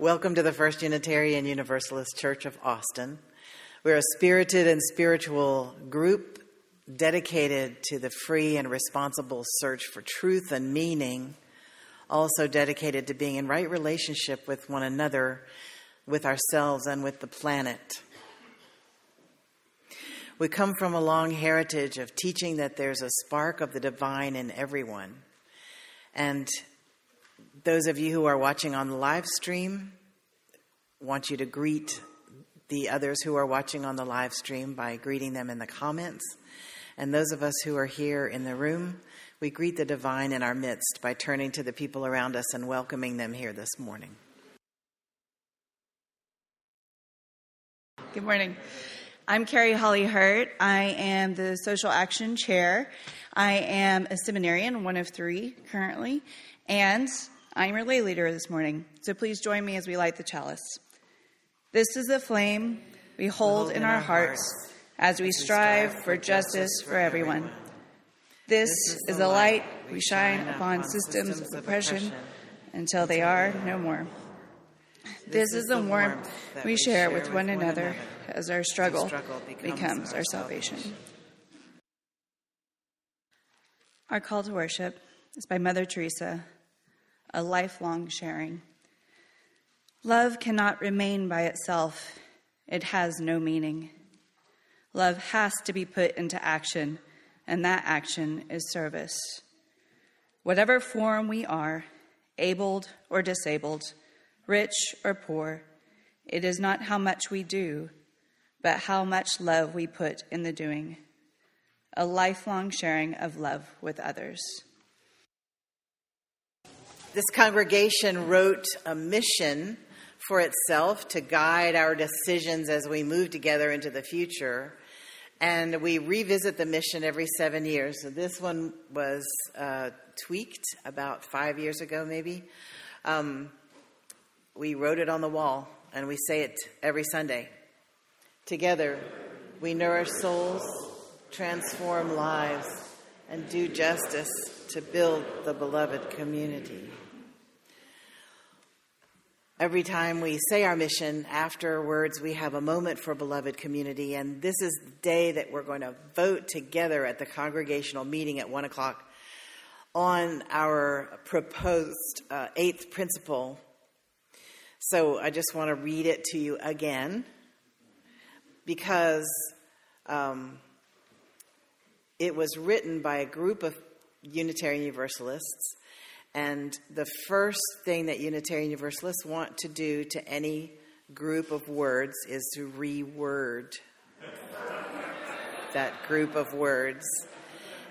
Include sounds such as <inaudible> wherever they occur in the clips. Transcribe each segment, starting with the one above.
Welcome to the First Unitarian Universalist Church of Austin. We're a spirited and spiritual group dedicated to the free and responsible search for truth and meaning, also dedicated to being in right relationship with one another, with ourselves, and with the planet. We come from a long heritage of teaching that there's a spark of the divine in everyone. And those of you who are watching on the live stream, want you to greet the others who are watching on the live stream by greeting them in the comments. And those of us who are here in the room, we greet the divine in our midst by turning to the people around us and welcoming them here this morning. Good morning. I'm Carrie Holly Hurt. I am the Social Action Chair. I am a seminarian, one of three currently, and I'm your lay leader this morning. So please join me as we light the chalice. This is the flame we hold in our hearts as we strive for justice for everyone. This is the light we shine upon systems of oppression until they are no more. This is the warmth we share with one another as our struggle becomes our salvation. Our call to worship is by Mother Teresa, a lifelong sharing. Love cannot remain by itself, it has no meaning. Love has to be put into action, and that action is service. Whatever form we are, abled or disabled, rich or poor, it is not how much we do, but how much love we put in the doing. A lifelong sharing of love with others. This congregation wrote a mission for itself to guide our decisions as we move together into the future. And we revisit the mission every seven years. So this one was uh, tweaked about five years ago, maybe. Um, we wrote it on the wall, and we say it every Sunday. Together, we nourish souls, transform lives, and do justice to build the beloved community. Every time we say our mission, afterwards we have a moment for beloved community, and this is the day that we're going to vote together at the congregational meeting at 1 o'clock on our proposed uh, eighth principle. So I just want to read it to you again because um, it was written by a group of Unitarian Universalists. And the first thing that Unitarian Universalists want to do to any group of words is to reword that group of words.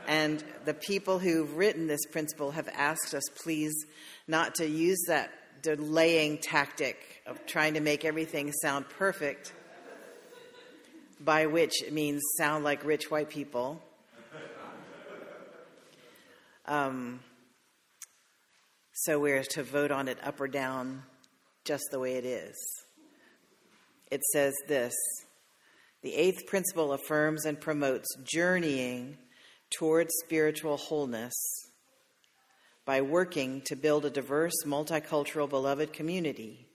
And the people who've written this principle have asked us, please, not to use that delaying tactic of trying to make everything sound perfect, by which it means sound like rich white people. Um, so we're to vote on it up or down just the way it is. It says this The eighth principle affirms and promotes journeying towards spiritual wholeness by working to build a diverse, multicultural, beloved community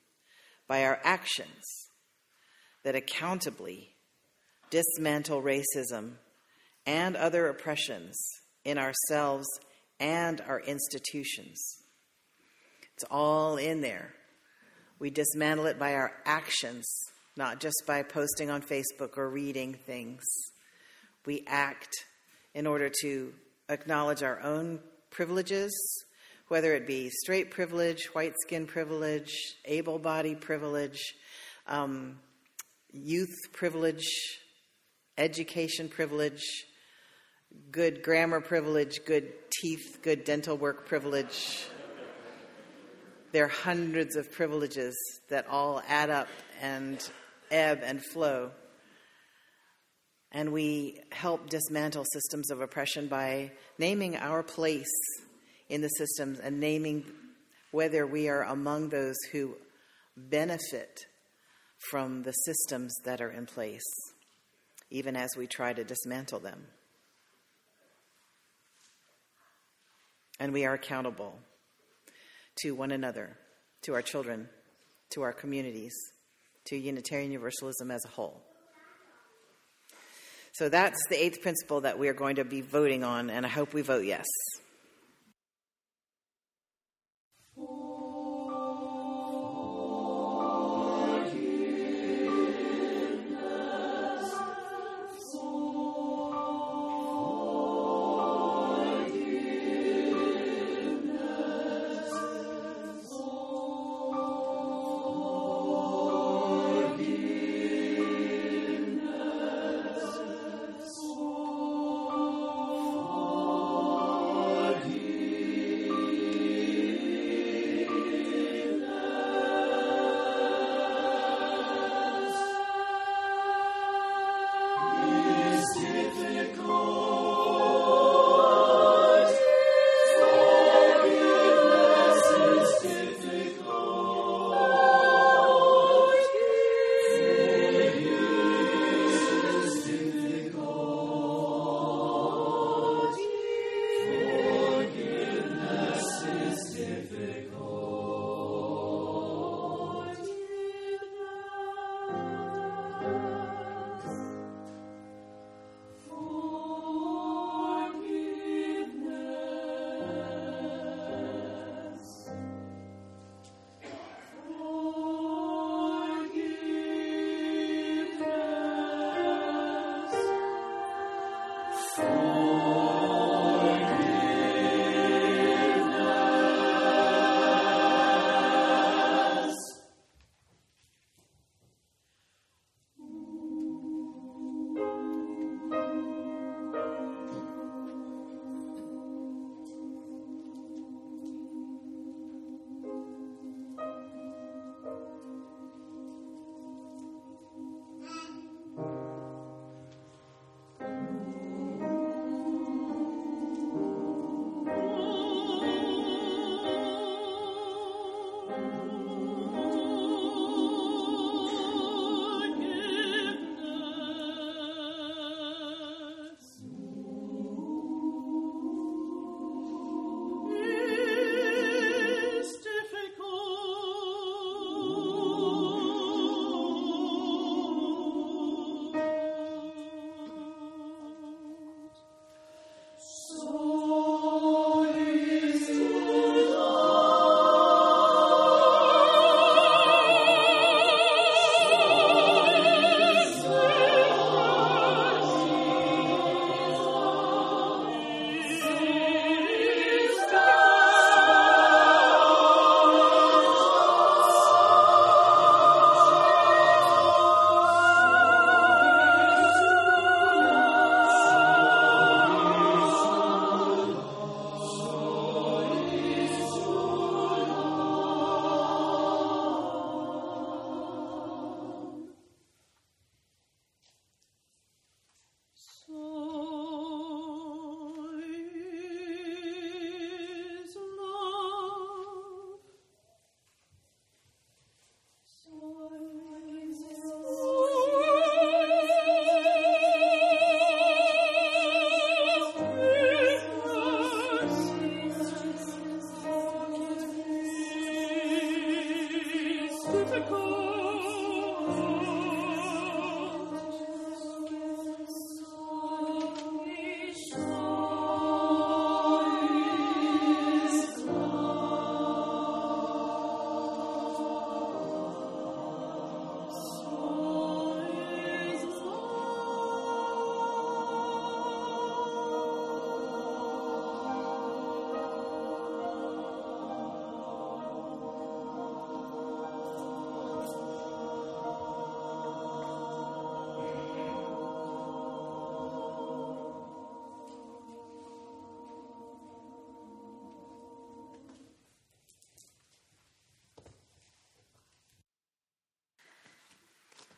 by our actions that accountably dismantle racism and other oppressions in ourselves and our institutions. It's all in there. We dismantle it by our actions, not just by posting on Facebook or reading things. We act in order to acknowledge our own privileges, whether it be straight privilege, white skin privilege, able body privilege, um, youth privilege, education privilege, good grammar privilege, good teeth, good dental work privilege. There are hundreds of privileges that all add up and ebb and flow. And we help dismantle systems of oppression by naming our place in the systems and naming whether we are among those who benefit from the systems that are in place even as we try to dismantle them. And we are accountable to one another, to our children, to our communities, to Unitarian Universalism as a whole. So that's the eighth principle that we are going to be voting on, and I hope we vote yes.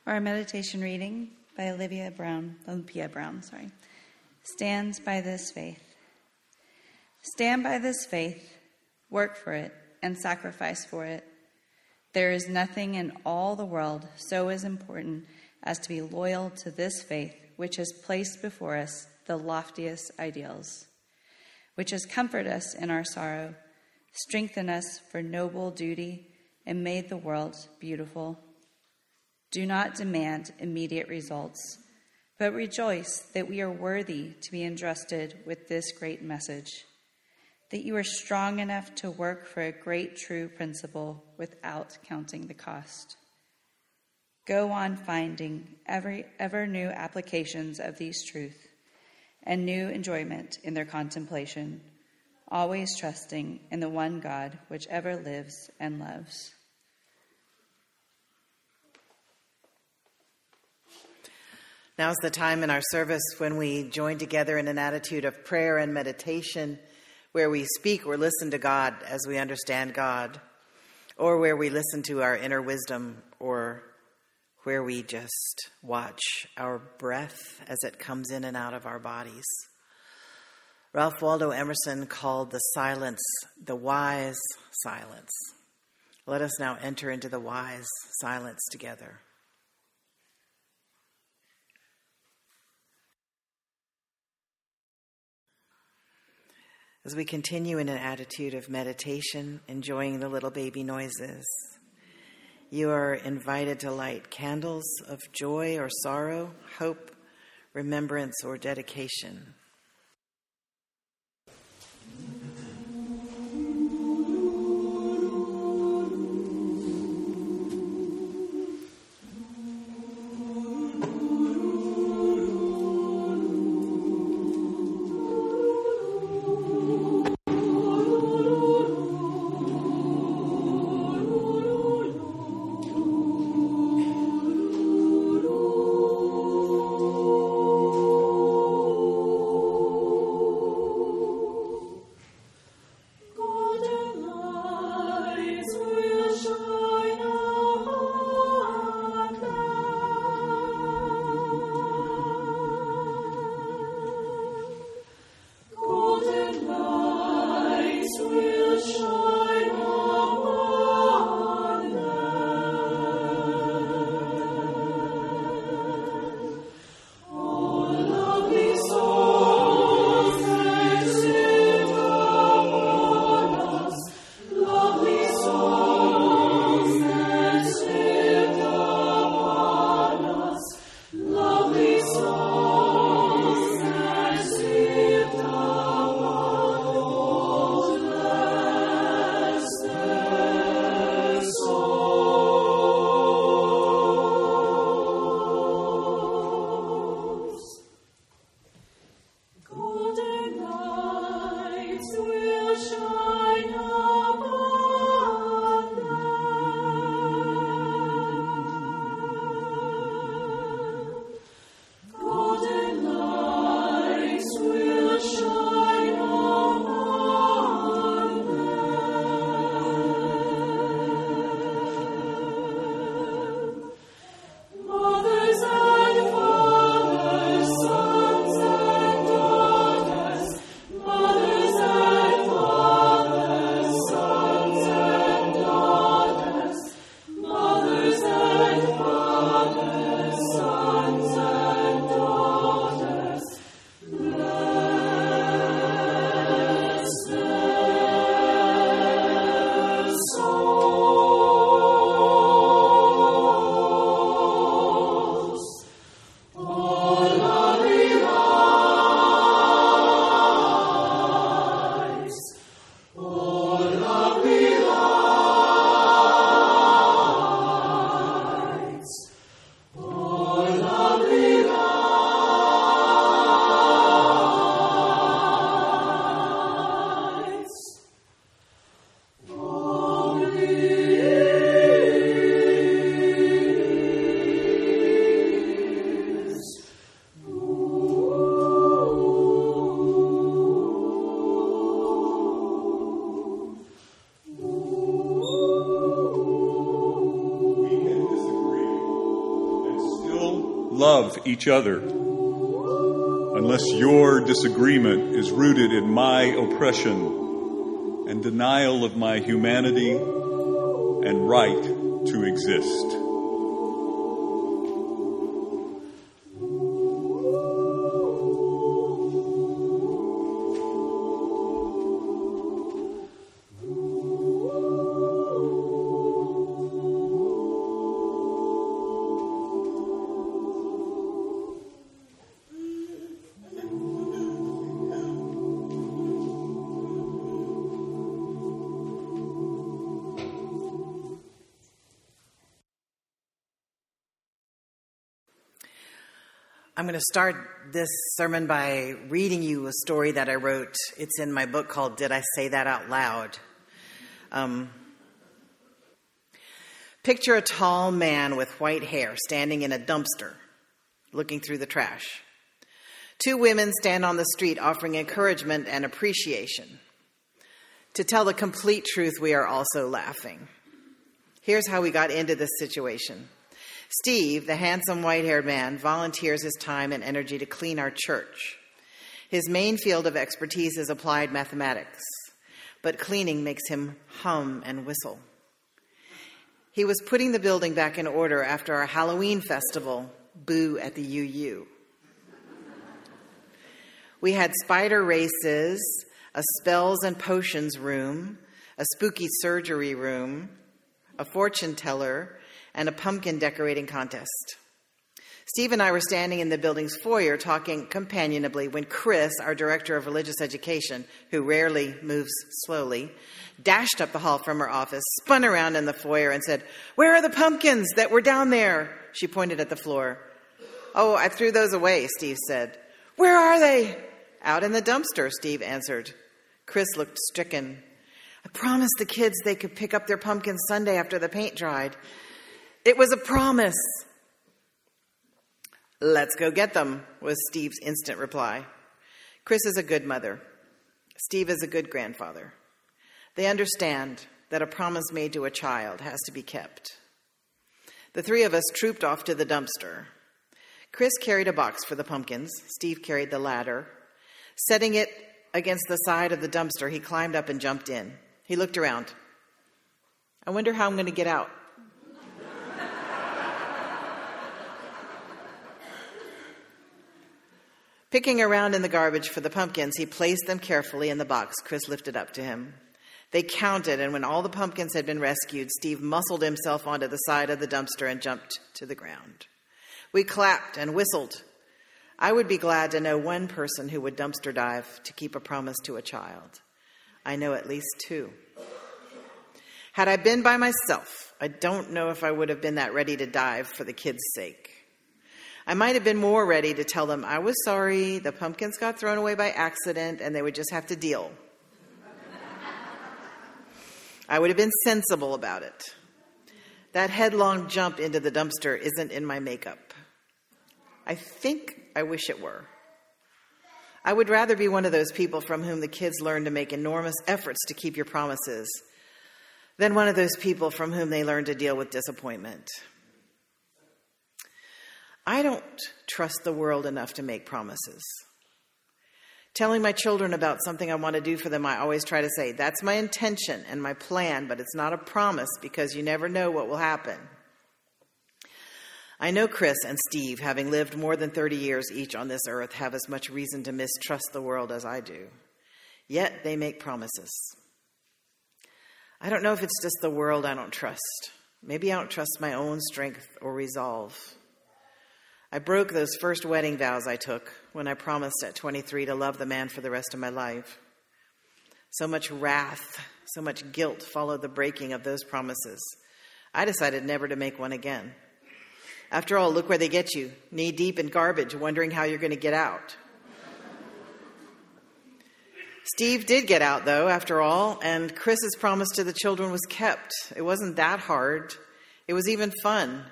Our meditation reading by Olivia Brown, Olympia Brown, sorry, stands by this faith. Stand by this faith, work for it, and sacrifice for it. There is nothing in all the world so as important as to be loyal to this faith, which has placed before us the loftiest ideals, which has comforted us in our sorrow, strengthened us for noble duty, and made the world beautiful. Do not demand immediate results, but rejoice that we are worthy to be entrusted with this great message, that you are strong enough to work for a great true principle without counting the cost. Go on finding every, ever new applications of these truths and new enjoyment in their contemplation, always trusting in the one God which ever lives and loves. Now's the time in our service when we join together in an attitude of prayer and meditation, where we speak or listen to God as we understand God, or where we listen to our inner wisdom, or where we just watch our breath as it comes in and out of our bodies. Ralph Waldo Emerson called the silence the wise silence. Let us now enter into the wise silence together. As we continue in an attitude of meditation, enjoying the little baby noises. You are invited to light candles of joy or sorrow, hope, remembrance, or dedication. Each other unless your disagreement is rooted in my oppression and denial of my humanity and right to exist. Going to start this sermon by reading you a story that I wrote. It's in my book called Did I Say That Out Loud? Um, picture a tall man with white hair standing in a dumpster looking through the trash. Two women stand on the street offering encouragement and appreciation. To tell the complete truth, we are also laughing. Here's how we got into this situation. Steve, the handsome white haired man, volunteers his time and energy to clean our church. His main field of expertise is applied mathematics, but cleaning makes him hum and whistle. He was putting the building back in order after our Halloween festival, Boo at the UU. We had spider races, a spells and potions room, a spooky surgery room, a fortune teller, and a pumpkin decorating contest. Steve and I were standing in the building's foyer talking companionably when Chris, our director of religious education, who rarely moves slowly, dashed up the hall from her office, spun around in the foyer, and said, Where are the pumpkins that were down there? She pointed at the floor. Oh, I threw those away, Steve said. Where are they? Out in the dumpster, Steve answered. Chris looked stricken. I promised the kids they could pick up their pumpkins Sunday after the paint dried. It was a promise. Let's go get them, was Steve's instant reply. Chris is a good mother. Steve is a good grandfather. They understand that a promise made to a child has to be kept. The three of us trooped off to the dumpster. Chris carried a box for the pumpkins. Steve carried the ladder. Setting it against the side of the dumpster, he climbed up and jumped in. He looked around. I wonder how I'm going to get out. Picking around in the garbage for the pumpkins, he placed them carefully in the box Chris lifted up to him. They counted, and when all the pumpkins had been rescued, Steve muscled himself onto the side of the dumpster and jumped to the ground. We clapped and whistled. I would be glad to know one person who would dumpster dive to keep a promise to a child. I know at least two. Had I been by myself, I don't know if I would have been that ready to dive for the kids' sake. I might have been more ready to tell them I was sorry, the pumpkins got thrown away by accident, and they would just have to deal. I would have been sensible about it. That headlong jump into the dumpster isn't in my makeup. I think I wish it were. I would rather be one of those people from whom the kids learn to make enormous efforts to keep your promises than one of those people from whom they learn to deal with disappointment. I don't trust the world enough to make promises. Telling my children about something I want to do for them, I always try to say, that's my intention and my plan, but it's not a promise because you never know what will happen. I know Chris and Steve, having lived more than 30 years each on this earth, have as much reason to mistrust the world as I do. Yet they make promises. I don't know if it's just the world I don't trust. Maybe I don't trust my own strength or resolve. I broke those first wedding vows I took when I promised at 23 to love the man for the rest of my life. So much wrath, so much guilt followed the breaking of those promises. I decided never to make one again. After all, look where they get you knee deep in garbage, wondering how you're going to get out. Steve did get out, though, after all, and Chris's promise to the children was kept. It wasn't that hard, it was even fun.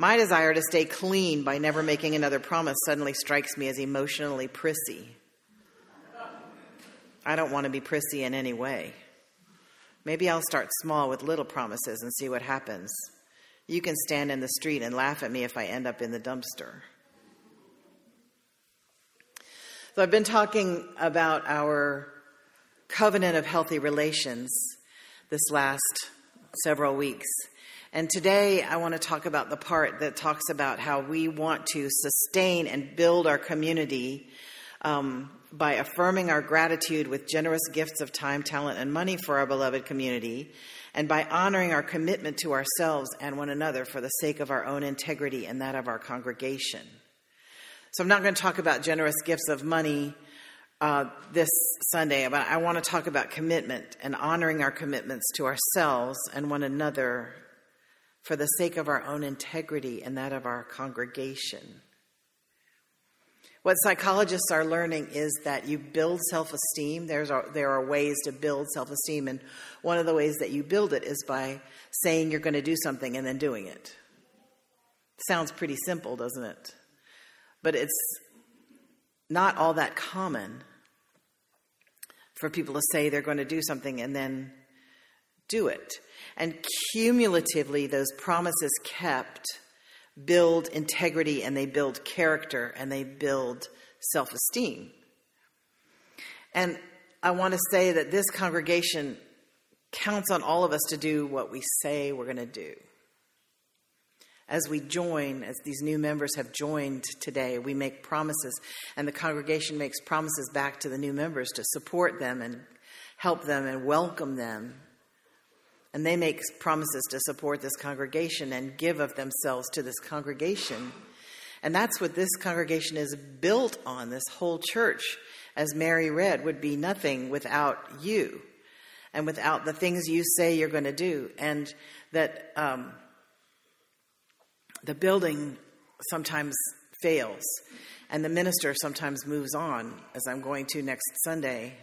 My desire to stay clean by never making another promise suddenly strikes me as emotionally prissy. I don't want to be prissy in any way. Maybe I'll start small with little promises and see what happens. You can stand in the street and laugh at me if I end up in the dumpster. So I've been talking about our covenant of healthy relations this last several weeks. And today I want to talk about the part that talks about how we want to sustain and build our community um, by affirming our gratitude with generous gifts of time, talent, and money for our beloved community, and by honoring our commitment to ourselves and one another for the sake of our own integrity and that of our congregation. So I'm not going to talk about generous gifts of money uh, this Sunday, but I want to talk about commitment and honoring our commitments to ourselves and one another for the sake of our own integrity and that of our congregation. What psychologists are learning is that you build self esteem. There are ways to build self esteem, and one of the ways that you build it is by saying you're going to do something and then doing it. Sounds pretty simple, doesn't it? But it's not all that common for people to say they're going to do something and then do it. And cumulatively, those promises kept build integrity and they build character and they build self esteem. And I want to say that this congregation counts on all of us to do what we say we're going to do. As we join, as these new members have joined today, we make promises, and the congregation makes promises back to the new members to support them and help them and welcome them and they make promises to support this congregation and give of themselves to this congregation. And that's what this congregation is built on. This whole church, as Mary read, would be nothing without you and without the things you say you're going to do. And that um, the building sometimes fails, and the minister sometimes moves on, as I'm going to next Sunday.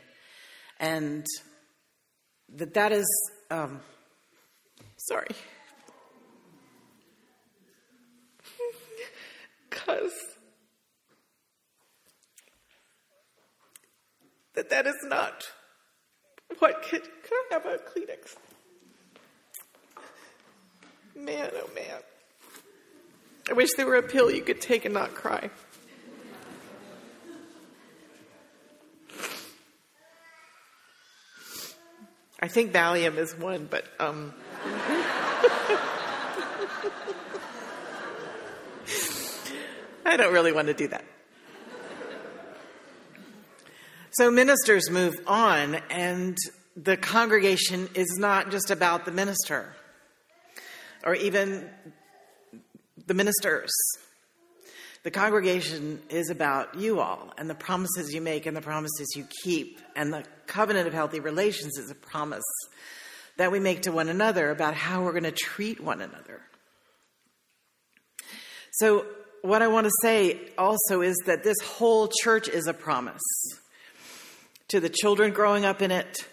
And that that is. Um, Sorry. <laughs> Because that that is not what could could I have a Kleenex? Man, oh man. I wish there were a pill you could take and not cry. I think Valium is one, but um I don't really want to do that. So ministers move on, and the congregation is not just about the minister or even the ministers. The congregation is about you all and the promises you make and the promises you keep. And the covenant of healthy relations is a promise that we make to one another about how we're going to treat one another. So, what I want to say also is that this whole church is a promise to the children growing up in it,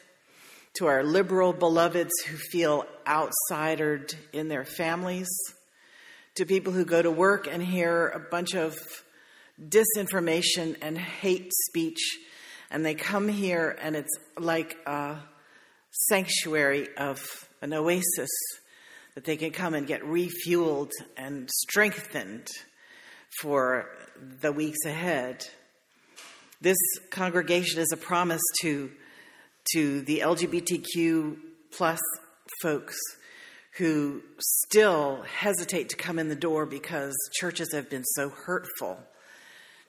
to our liberal beloveds who feel outsidered in their families, to people who go to work and hear a bunch of disinformation and hate speech, and they come here and it's like a sanctuary of an oasis that they can come and get refueled and strengthened for the weeks ahead. This congregation is a promise to, to the LGBTQ plus folks who still hesitate to come in the door because churches have been so hurtful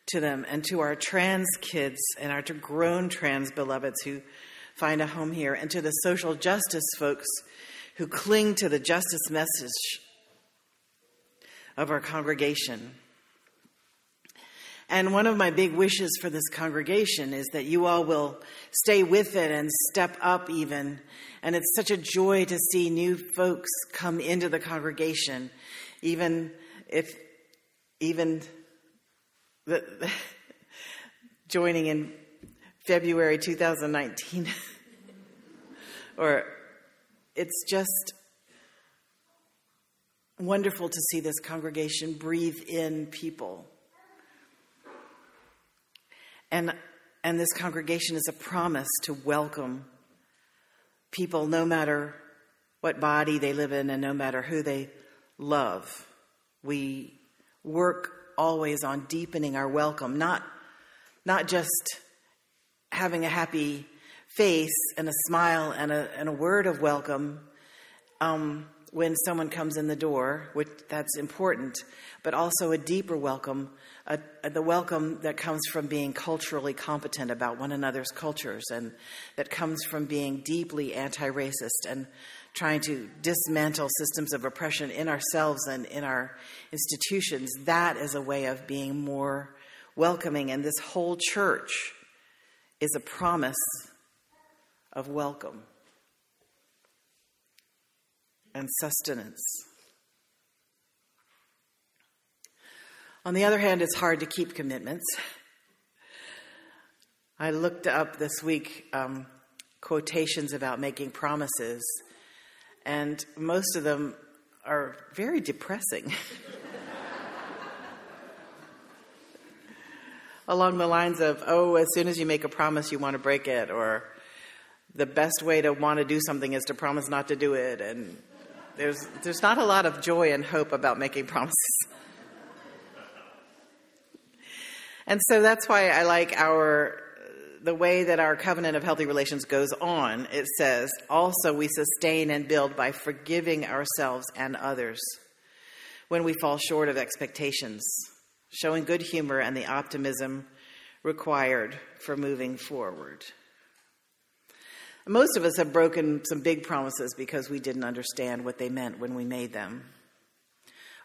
to them, and to our trans kids and our grown trans beloveds who find a home here, and to the social justice folks who cling to the justice message of our congregation. And one of my big wishes for this congregation is that you all will stay with it and step up even. And it's such a joy to see new folks come into the congregation, even if, even the, <laughs> joining in February 2019. <laughs> or it's just wonderful to see this congregation breathe in people and, and this congregation is a promise to welcome people no matter what body they live in and no matter who they love. We work always on deepening our welcome, not, not just having a happy face and a smile and a, and a word of welcome um, when someone comes in the door, which that's important, but also a deeper welcome a, a, the welcome that comes from being culturally competent about one another's cultures and that comes from being deeply anti racist and trying to dismantle systems of oppression in ourselves and in our institutions. That is a way of being more welcoming. And this whole church is a promise of welcome and sustenance. On the other hand, it's hard to keep commitments. I looked up this week um, quotations about making promises, and most of them are very depressing. <laughs> Along the lines of, oh, as soon as you make a promise, you want to break it, or the best way to want to do something is to promise not to do it. And there's, there's not a lot of joy and hope about making <laughs> promises. and so that's why I like our the way that our covenant of healthy relations goes on, it says, also we sustain and build by forgiving ourselves and others when we fall short of expectations, showing good humor and the optimism required for moving forward. Most of us have broken some big promises because we didn't understand what they meant when we made them,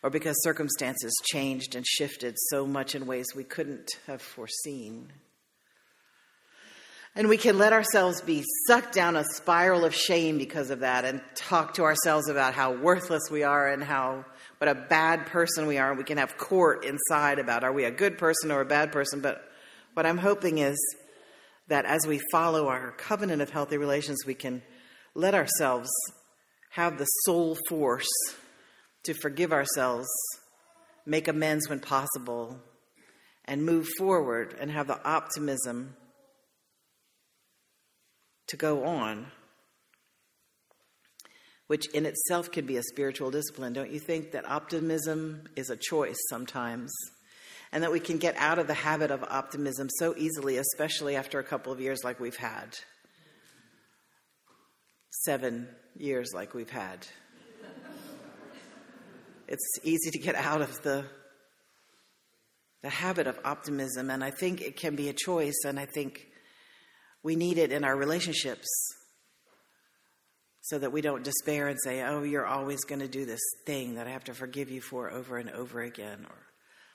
or because circumstances changed and shifted so much in ways we couldn't have foreseen. And we can let ourselves be sucked down a spiral of shame because of that and talk to ourselves about how worthless we are and how what a bad person we are. We can have court inside about are we a good person or a bad person. But what I'm hoping is that as we follow our covenant of healthy relations, we can let ourselves have the soul force to forgive ourselves, make amends when possible, and move forward and have the optimism to go on, which in itself can be a spiritual discipline. Don't you think that optimism is a choice sometimes? And that we can get out of the habit of optimism so easily, especially after a couple of years like we've had. Seven years like we've had. it's easy to get out of the the habit of optimism and i think it can be a choice and i think we need it in our relationships so that we don't despair and say, oh, you're always going to do this thing that I have to forgive you for over and over again, or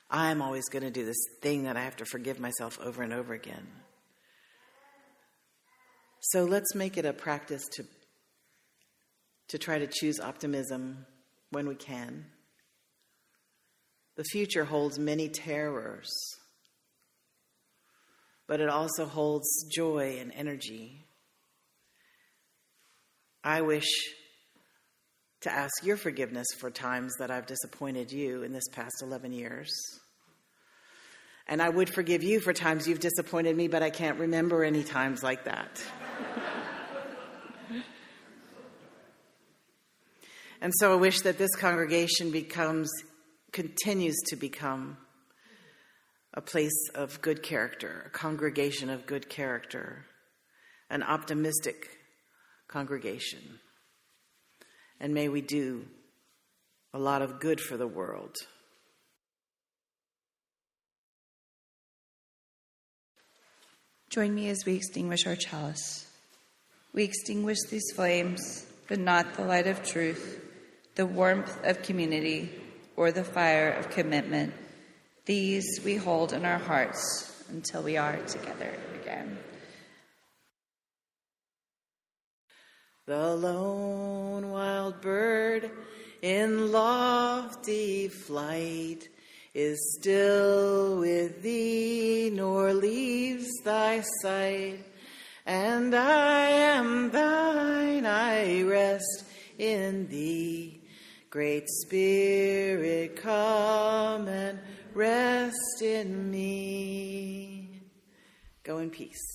I'm always going to do this thing that I have to forgive myself over and over again. So let's make it a practice to, to try to choose optimism when we can. The future holds many terrors but it also holds joy and energy. I wish to ask your forgiveness for times that I've disappointed you in this past 11 years. And I would forgive you for times you've disappointed me, but I can't remember any times like that. <laughs> and so I wish that this congregation becomes, continues to become a place of good character, a congregation of good character, an optimistic congregation. And may we do a lot of good for the world. Join me as we extinguish our chalice. We extinguish these flames, but not the light of truth, the warmth of community, or the fire of commitment these we hold in our hearts until we are together again. The lone wild bird in lofty flight is still with thee, nor leaves thy sight. And I am thine, I rest in thee. Great Spirit, come and Rest in me. Go in peace.